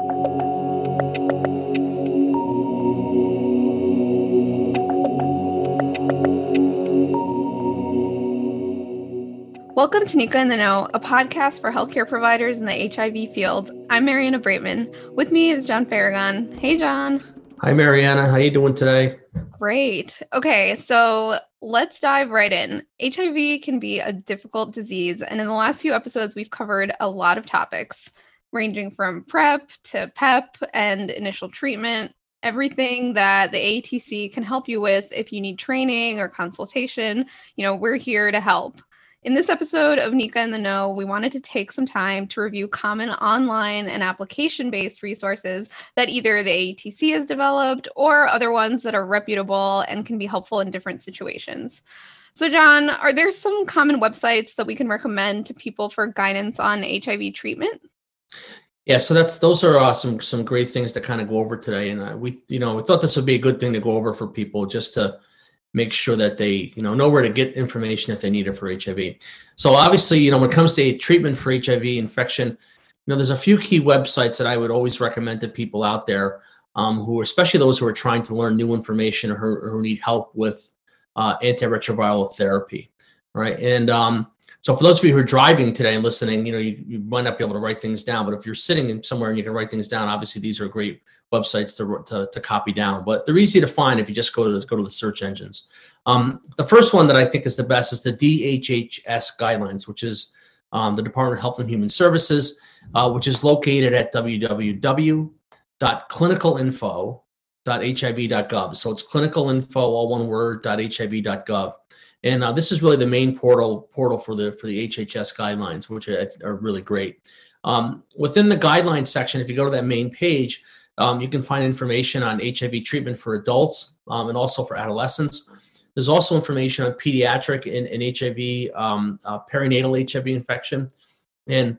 Welcome to NECA in the Know, a podcast for healthcare providers in the HIV field. I'm Mariana Braitman. With me is John Faragon. Hey, John. Hi, Mariana. How you doing today? Great. Okay, so let's dive right in. HIV can be a difficult disease, and in the last few episodes, we've covered a lot of topics, ranging from PrEP to PEP and initial treatment, everything that the AETC can help you with if you need training or consultation. You know, we're here to help. In this episode of NECA in the Know, we wanted to take some time to review common online and application based resources that either the AETC has developed or other ones that are reputable and can be helpful in different situations. So, John, are there some common websites that we can recommend to people for guidance on HIV treatment? Yeah, so that's those are uh, some some great things to kind of go over today, and uh, we you know we thought this would be a good thing to go over for people just to make sure that they you know know where to get information if they need it for hiv so obviously you know when it comes to treatment for hiv infection you know there's a few key websites that i would always recommend to people out there um, who especially those who are trying to learn new information or who, or who need help with uh, antiretroviral therapy right? And um, so for those of you who are driving today and listening, you know, you, you might not be able to write things down, but if you're sitting somewhere and you can write things down, obviously these are great websites to, to, to copy down, but they're easy to find if you just go to the, go to the search engines. Um, the first one that I think is the best is the DHHS guidelines, which is um, the Department of Health and Human Services, uh, which is located at www.clinicalinfo.hiv.gov. So it's clinicalinfo, all one word, .hiv.gov and uh, this is really the main portal portal for the for the HHS guidelines, which are, really great. Um, within the guidelines section, if you go to that main page, um, you can find information on HIV treatment for adults um, and also for adolescents. There's also information on pediatric and, and HIV, um, uh, perinatal HIV infection, and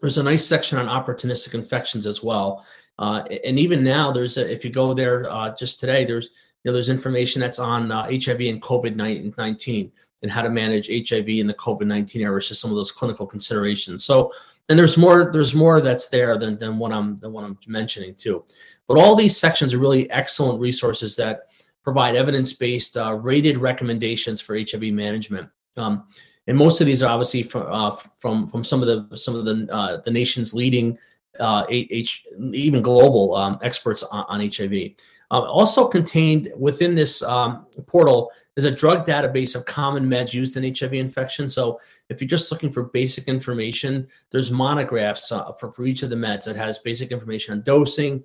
there's a nice section on opportunistic infections as well. Uh, and even now, there's a, if you go there uh, just today, there's know, there's information that's on uh, HIV and COVID 19 and how to manage HIV in the COVID 19 era. It's just some of those clinical considerations. So, and there's more, there's more that's there than, than what I'm, than what I'm mentioning too. But all these sections are really excellent resources that provide evidence-based uh, rated recommendations for HIV management. Um, and most of these are obviously from uh, from from some of the some of the uh, the nation's leading uh, H, even global um, experts on, on HIV. Uh, also contained within this um, portal is a drug database of common meds used in HIV infection. So if you're just looking for basic information, there's monographs uh, for, for each of the meds that has basic information on dosing,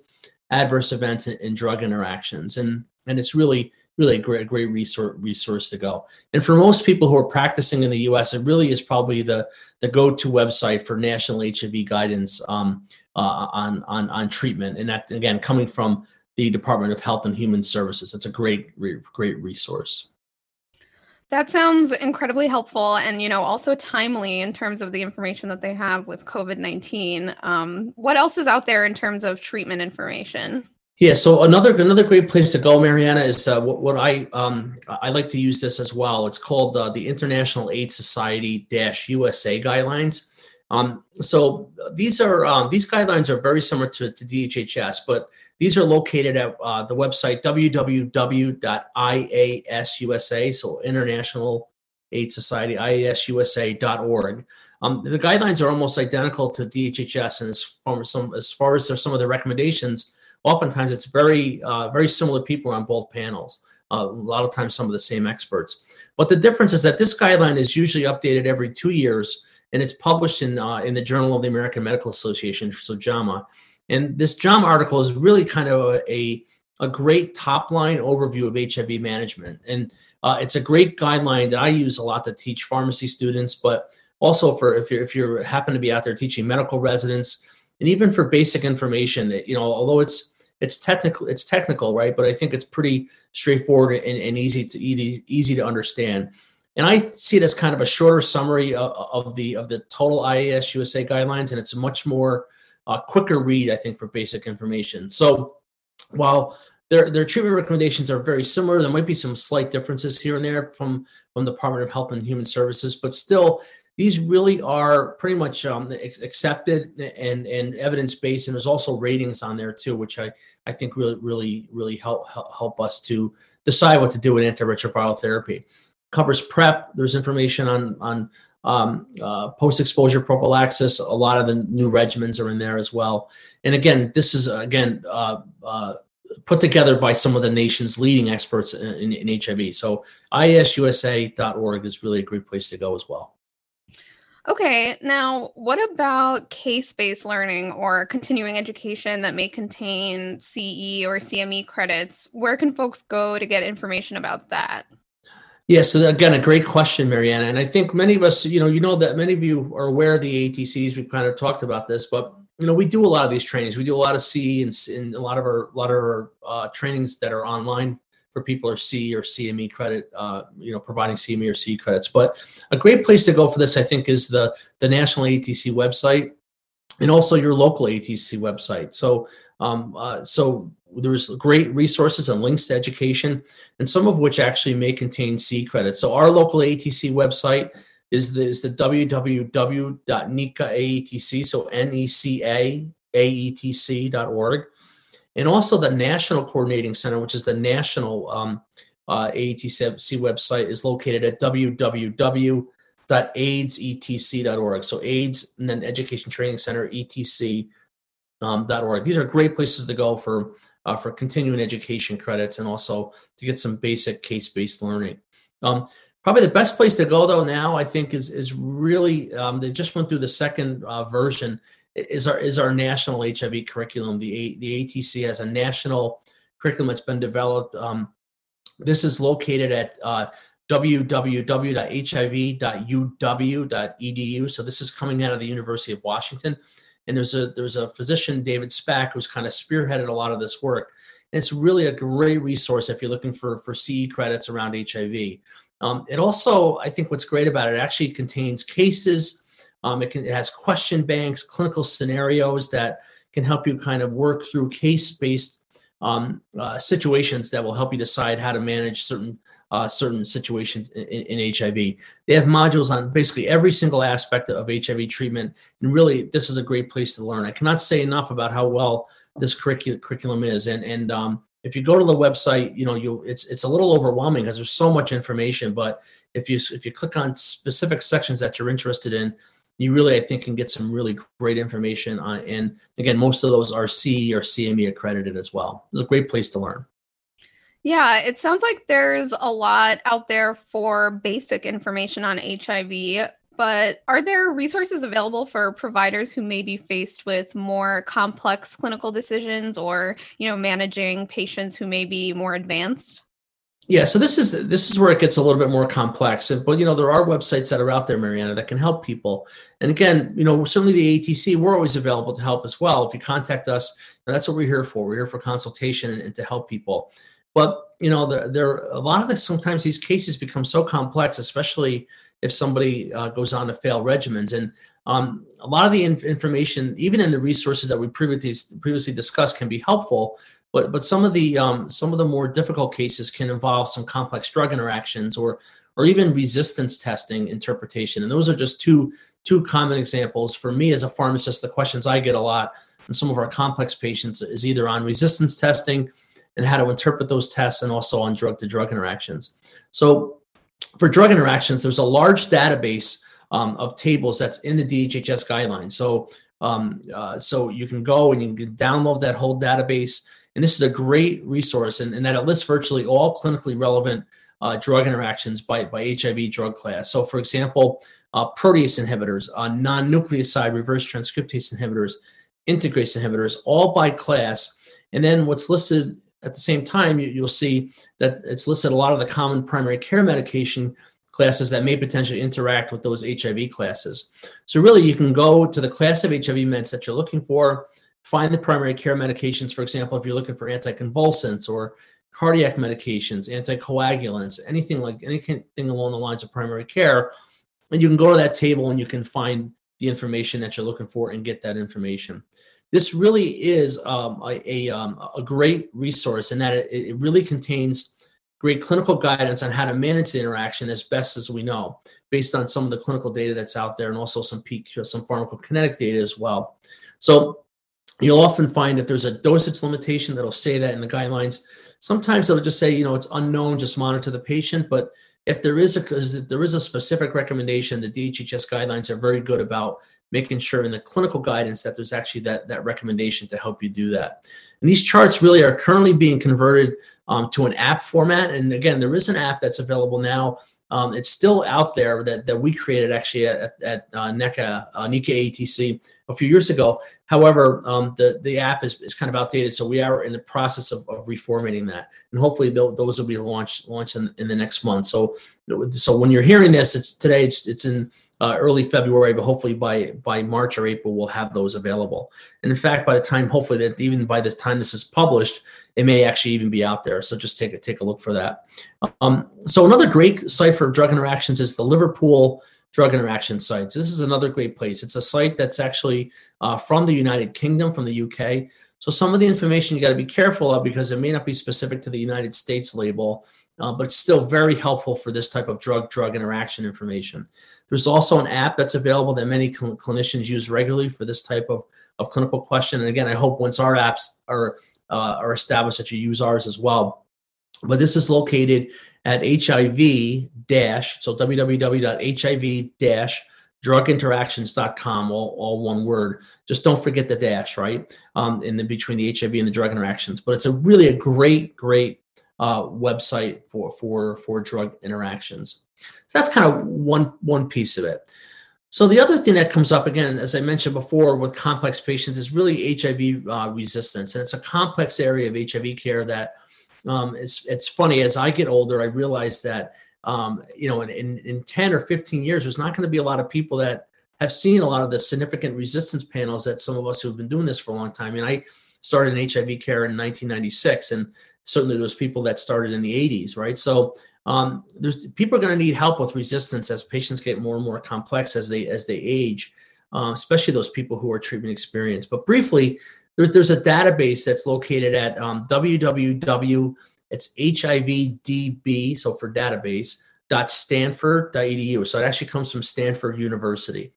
adverse events, and, and drug interactions. And and it's really really a great great resource resource to go. And for most people who are practicing in the U.S., it really is probably the the go-to website for national HIV guidance um, uh, on on on treatment. And that again coming from the Department of Health and Human Services. It's a great, great resource. That sounds incredibly helpful and, you know, also timely in terms of the information that they have with COVID 19. Um, what else is out there in terms of treatment information? Yeah, so another another great place to go, Mariana, is uh, what, what, I um, I like to use this as well. It's called uh, the International AIDS Society Dash USA guidelines. Um, so these are um, these guidelines are very similar to, to DHHS, but these are located at uh, the website www.iasusa, so International AIDS Society, iasusa.org. Um, the guidelines are almost identical to DHHS, and as far as some as far as some of the recommendations, oftentimes it's very uh, very similar people on both panels. Uh, a lot of times, some of the same experts. But the difference is that this guideline is usually updated every two years and it's published in uh, in the Journal of the American Medical Association, so JAMA. And this JAMA article is really kind of a, a, great top line overview of HIV management, and uh, it's a great guideline that I use a lot to teach pharmacy students, but also for if you if you happen to be out there teaching medical residents, and even for basic information. That, you know, although it's it's technical it's technical right but i think it's pretty straightforward and, and easy to easy, easy to understand and I see it as kind of a shorter summary of, of the of the total IAS USA guidelines, and it's a much more uh, quicker read, I think, for basic information. So while their their treatment recommendations are very similar, there might be some slight differences here and there from from the Department of Health and Human Services, but still these really are pretty much um, accepted and and evidence based, and there's also ratings on there too, which I I think really really really help help, help us to decide what to do with antiretroviral therapy. Covers PrEP. There's information on on um, uh, post exposure prophylaxis. A lot of the new regimens are in there as well. And again, this is again uh, uh, put together by some of the nation's leading experts in, in, in HIV. So IASUSA.org is really a great place to go as well. Okay, now what about case based learning or continuing education that may contain CE or CME credits? Where can folks go to get information about that? Yeah, so again, a great question, Mariana. And I think many of us, you know, you know that many of you are aware of the AETCs. We've kind of talked about this, but you know, we do a lot of these trainings. We do a lot of C and, and a lot of our a lot of our uh, trainings that are online for people are C or CME credit, uh, you know, providing CME or C credits. But a great place to go for this, I think, is the the national AETC website and also your local AETC website. So, um, uh, so there's great resources and links to education, and some of which actually may contain C credits. So, our local ATC website is the, is the www.neca so N-E-C-A A-E-T-C.org and also the National Coordinating Center, which is the national um, uh, website, is located at www.aidsetc.org. So AIDS and then Education Training Center, etc. Um, .org. These are great places to go for uh, for continuing education credits and also to get some basic case-based learning. Um, probably the best place to go though now, I think, is is really um, they just went through the second uh, version is our is our national HIV curriculum. The the AETC has a national curriculum that's been developed. Um, this is located at uh, www.hiv.uw.edu. So this is coming out of the University of Washington, and there's a there's a physician David Spach who's kind of spearheaded a lot of this work. And it's really a great resource if you're looking for for CE credits around HIV. Um, it also, I think, what's great about it, it actually contains cases um, it, can, it has question banks, clinical scenarios that can help you kind of work through case-based um, uh, situations that will help you decide how to manage certain uh, certain situations in, in, HIV. They have modules on basically every single aspect of HIV treatment, and really, this is a great place to learn. I cannot say enough about how well this curriculum is, and and um, if you go to the website, you know you it's it's a little overwhelming because there's so much information. But if you if you click on specific sections that you're interested in, you really, I think, can get some really great information on. And again, most of those are CE or CME accredited as well. It's a great place to learn. Yeah, it sounds like there's a lot out there for basic information on HIV, but are there resources available for providers who may be faced with more complex clinical decisions or, you know, managing patients who may be more advanced? Yeah, so this is this is where it gets a little bit more complex. But you know, there are websites that are out there, Mariana, that can help people. And again, you know, certainly the AETC, we're always available to help as well. If you contact us, that's what we're here for. We're here for consultation and, and to help people. But you know, there, there a lot of this. Sometimes these cases become so complex, especially if somebody uh, goes on to fail regimens. And um, a lot of the inf- information, even in the resources that we previously previously discussed, can be helpful. But but some of the um, some of the more difficult cases can involve some complex drug interactions or or even resistance testing interpretation. And those are just two two common examples for me as a pharmacist. The questions I get a lot in some of our complex patients is either on resistance testing and how to interpret those tests, and also on drug to drug interactions. So for drug interactions, there's a large database um, of tables that's in the DHHS guidelines. So um, uh, so you can go and you can download that whole database and this is a great resource, and, that it lists virtually all clinically relevant uh, drug interactions by, by HIV drug class. So, for example, uh, protease inhibitors, uh, non nucleoside reverse transcriptase inhibitors, integrase inhibitors, all by class. And then what's listed at the same time, you, will see that it's listed a lot of the common primary care medication classes that may potentially interact with those HIV classes. So, really, you can go to the class of HIV meds that you're looking for find the primary care medications, for example, if you're looking for anticonvulsants or cardiac medications, anticoagulants, anything like anything along the lines of primary care. And you can go to that table and you can find the information that you're looking for and get that information. This really is um, a, a, um, a, great resource in that it, it really contains great clinical guidance on how to manage the interaction as best as we know, based on some of the clinical data that's out there and also some peak, some pharmacokinetic data as well. So you'll often find if there's a dosage limitation that'll say that in the guidelines. Sometimes it'll just say, you know, it's unknown, just monitor the patient. But if there is a there is a specific recommendation, the DHHS guidelines are very good about making sure in the clinical guidance that there's actually that that recommendation to help you do that. And these charts really are currently being converted um, to an app format. And again, there is an app that's available now um, it's still out there that, that we created actually at, at uh, NECA, uh, AETC a few years ago. However, um, the, the app is, is kind of outdated. So we are in the process of, of reformatting that. And hopefully those will be launched, launched in, in the next month. So, so when you're hearing this, it's today, it's, it's in uh, early February, but hopefully by by March or April we'll have those available. And in fact, by the time, hopefully that even by the time this is published, it may actually even be out there. So just take a take a look for that. Um, so another great site for drug interactions is the Liverpool Drug Interaction site. So this is another great place. It's a site that's actually uh, from the United Kingdom, from the UK. So some of the information you got to be careful of because it may not be specific to the United States label, uh, but it's still very helpful for this type of drug-drug interaction information. There's also an app that's available that many cl- clinicians use regularly for this type of, of clinical question. And again, I hope once our apps are uh, are established that you use ours as well. But this is located at HIV dash so www.hiv dash druginteractions.com, all, all one word. Just don't forget the dash, right? Um, in the between the HIV and the drug interactions. But it's a really a great, great uh, website for for for drug interactions. So that's kind of one one piece of it. So the other thing that comes up again, as I mentioned before, with complex patients is really HIV uh, resistance, and it's a complex area of HIV care that um, it's it's funny. As I get older, I realize that um, you know, in, in, in 10 or 15 years, there's not going to be a lot of people that have seen a lot of the significant resistance panels that some of us who have been doing this for a long time. Mean, I started in HIV care in 1996, and certainly those people that started in the 80s, right? So um, there's people are going to need help with resistance as patients get more and more complex as they as they age, uh, especially those people who are treatment experienced. But briefly, there's there's a database that's located at um, www it's HIVDB, so for database, stanford.edu. So it actually comes from Stanford University.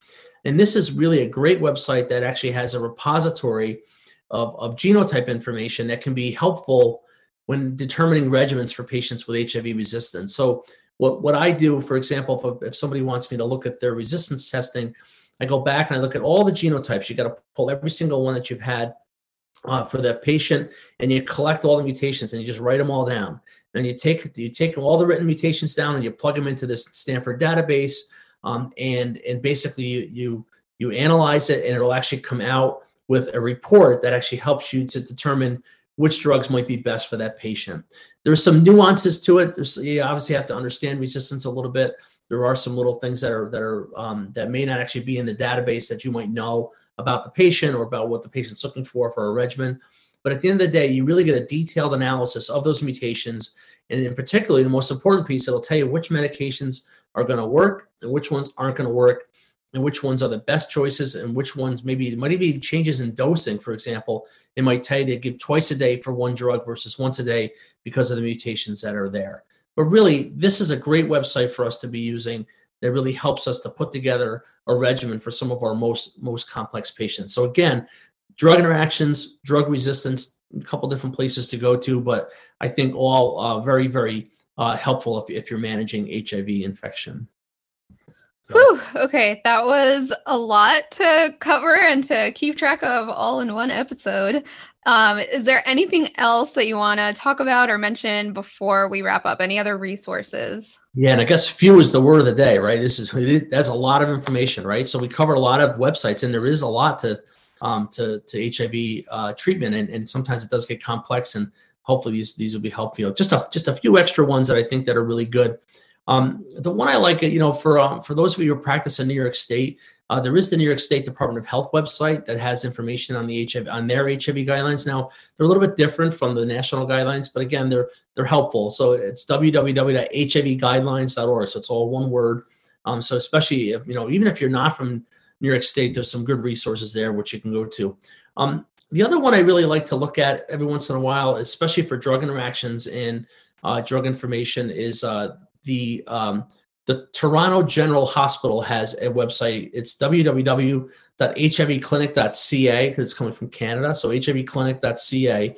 And this is really a great website that actually has a repository of, of genotype information that can be helpful when determining regimens for patients with HIV resistance. So what, what I do, for example, if, if somebody wants me to look at their resistance testing, I go back and I look at all the genotypes. You got to pull every single one that you've had uh, for the patient, and you collect all the mutations and you just write them all down. And you take you take all the written mutations down and you plug them into this Stanford database, um, and and basically you, you you analyze it and it'll actually come out with a report that actually helps you to determine which drugs might be best for that patient. There's some nuances to it. There's, you obviously have to understand resistance a little bit. There are some little things that are that are um, that may not actually be in the database that you might know about the patient or about what the patient's looking for for a regimen. But at the end of the day, you really get a detailed analysis of those mutations. And in particularly, the most important piece, it'll tell you which medications are going to work and which ones aren't going to work and which ones are the best choices and which ones maybe it might be changes in dosing for example it might tell you to give twice a day for one drug versus once a day because of the mutations that are there but really this is a great website for us to be using that really helps us to put together a regimen for some of our most most complex patients. So again, drug interactions, drug resistance, a couple different places to go to, but I think all uh, very very uh, helpful if, if you're managing HIV infection. So. Whew, okay, that was a lot to cover and to keep track of all in one episode. Um, is there anything else that you want to talk about or mention before we wrap up? Any other resources? Yeah, and I guess few is the word of the day, right? This is that's a lot of information, right? So we covered a lot of websites, and there is a lot to um, to to HIV uh, treatment, and, and sometimes it does get complex. And hopefully these these will be helpful. Just a just a few extra ones that I think that are really good. Um, the one I like, you know, for um, for those of you who practice in New York State, uh, there is the New York State Department of Health website that has information on the HIV on their HIV guidelines. Now they're a little bit different from the national guidelines, but again, they're they're helpful. So it's www.hivguidelines.org. So it's all one word. Um, so especially if, you know, even if you're not from New York State, there's some good resources there which you can go to. Um, the other one I really like to look at every once in a while, especially for drug interactions and uh, drug information is uh, the um, the Toronto General Hospital has a website. It's www.hivclinic.ca it's coming from Canada. So hivclinic.ca.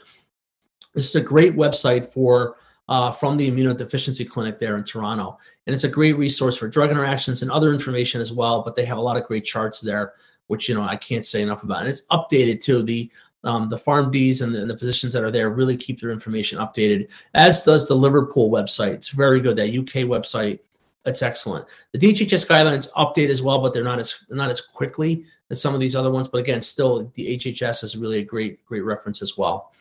This is a great website for uh, from the immunodeficiency clinic there in Toronto, and it's a great resource for drug interactions and other information as well. But they have a lot of great charts there, which you know I can't say enough about. And it's updated too. The um, the PharmDs and the, and the, physicians that are there really keep their information updated, as does the Liverpool website. It's very good. That UK website, it's excellent. The DHHS guidelines update as well, but they're not as not as quickly as some of these other ones. But again, still the HHS is really a great great reference as well.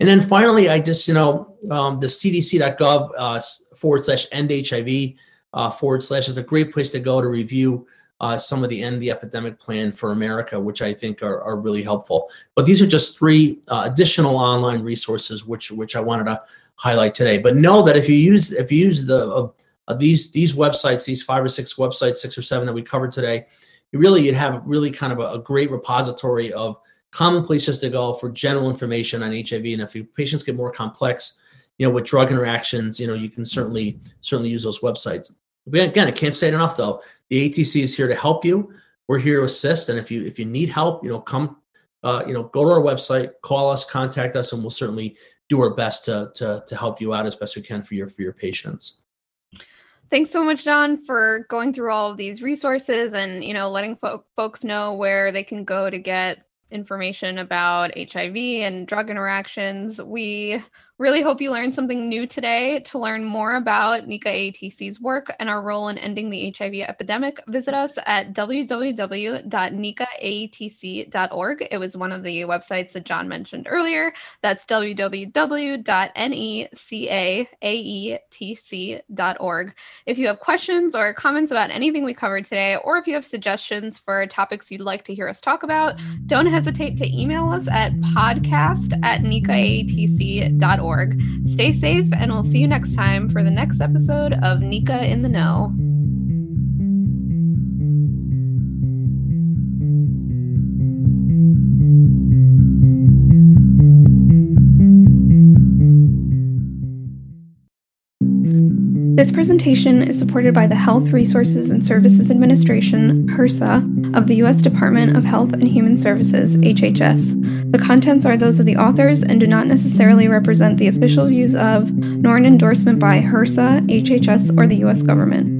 And then finally, I just you know um, the CDC.gov uh, forward slash end HIV uh, forward slash is a great place to go to review uh, some of the end the epidemic plan for America, which I think are, are really helpful. But these are just three uh, additional online resources which which I wanted to highlight today. But know that if you use if you use the uh, uh, these these websites, these five or six websites, six or seven that we covered today, you really you'd have really kind of a, a great repository of common places to go for general information on HIV. And if your patients get more complex, you know, with drug interactions, you know, you can certainly certainly use those websites. Again, I can't say it enough though. The AETC is here to help you. We're here to assist, and if you if you need help, you know, come, uh, you know, go to our website, call us, contact us, and we'll certainly do our best to to to help you out as best we can for your for your patients. Thanks so much, Don, for going through all of these resources and you know letting fo- folks know where they can go to get information about HIV and drug interactions. We Really hope you learned something new today. To learn more about NECA AETC's work and our role in ending the HIV epidemic, visit us at www.necaaetc.org. It was one of the websites that John mentioned earlier. That's www.necaaetc.org. If you have questions or comments about anything we covered today, or if you have suggestions for topics you'd like to hear us talk about, don't hesitate to email us at podcast at necaaetc.org Stay safe, and we'll see you next time for the next episode of NECA in the Know. This presentation is supported by the Health Resources and Services Administration, HRSA, of the U.S. Department of Health and Human Services, HHS. The contents are those of the authors and do not necessarily represent the official views of, nor an endorsement by HRSA, HHS, or the U.S. government.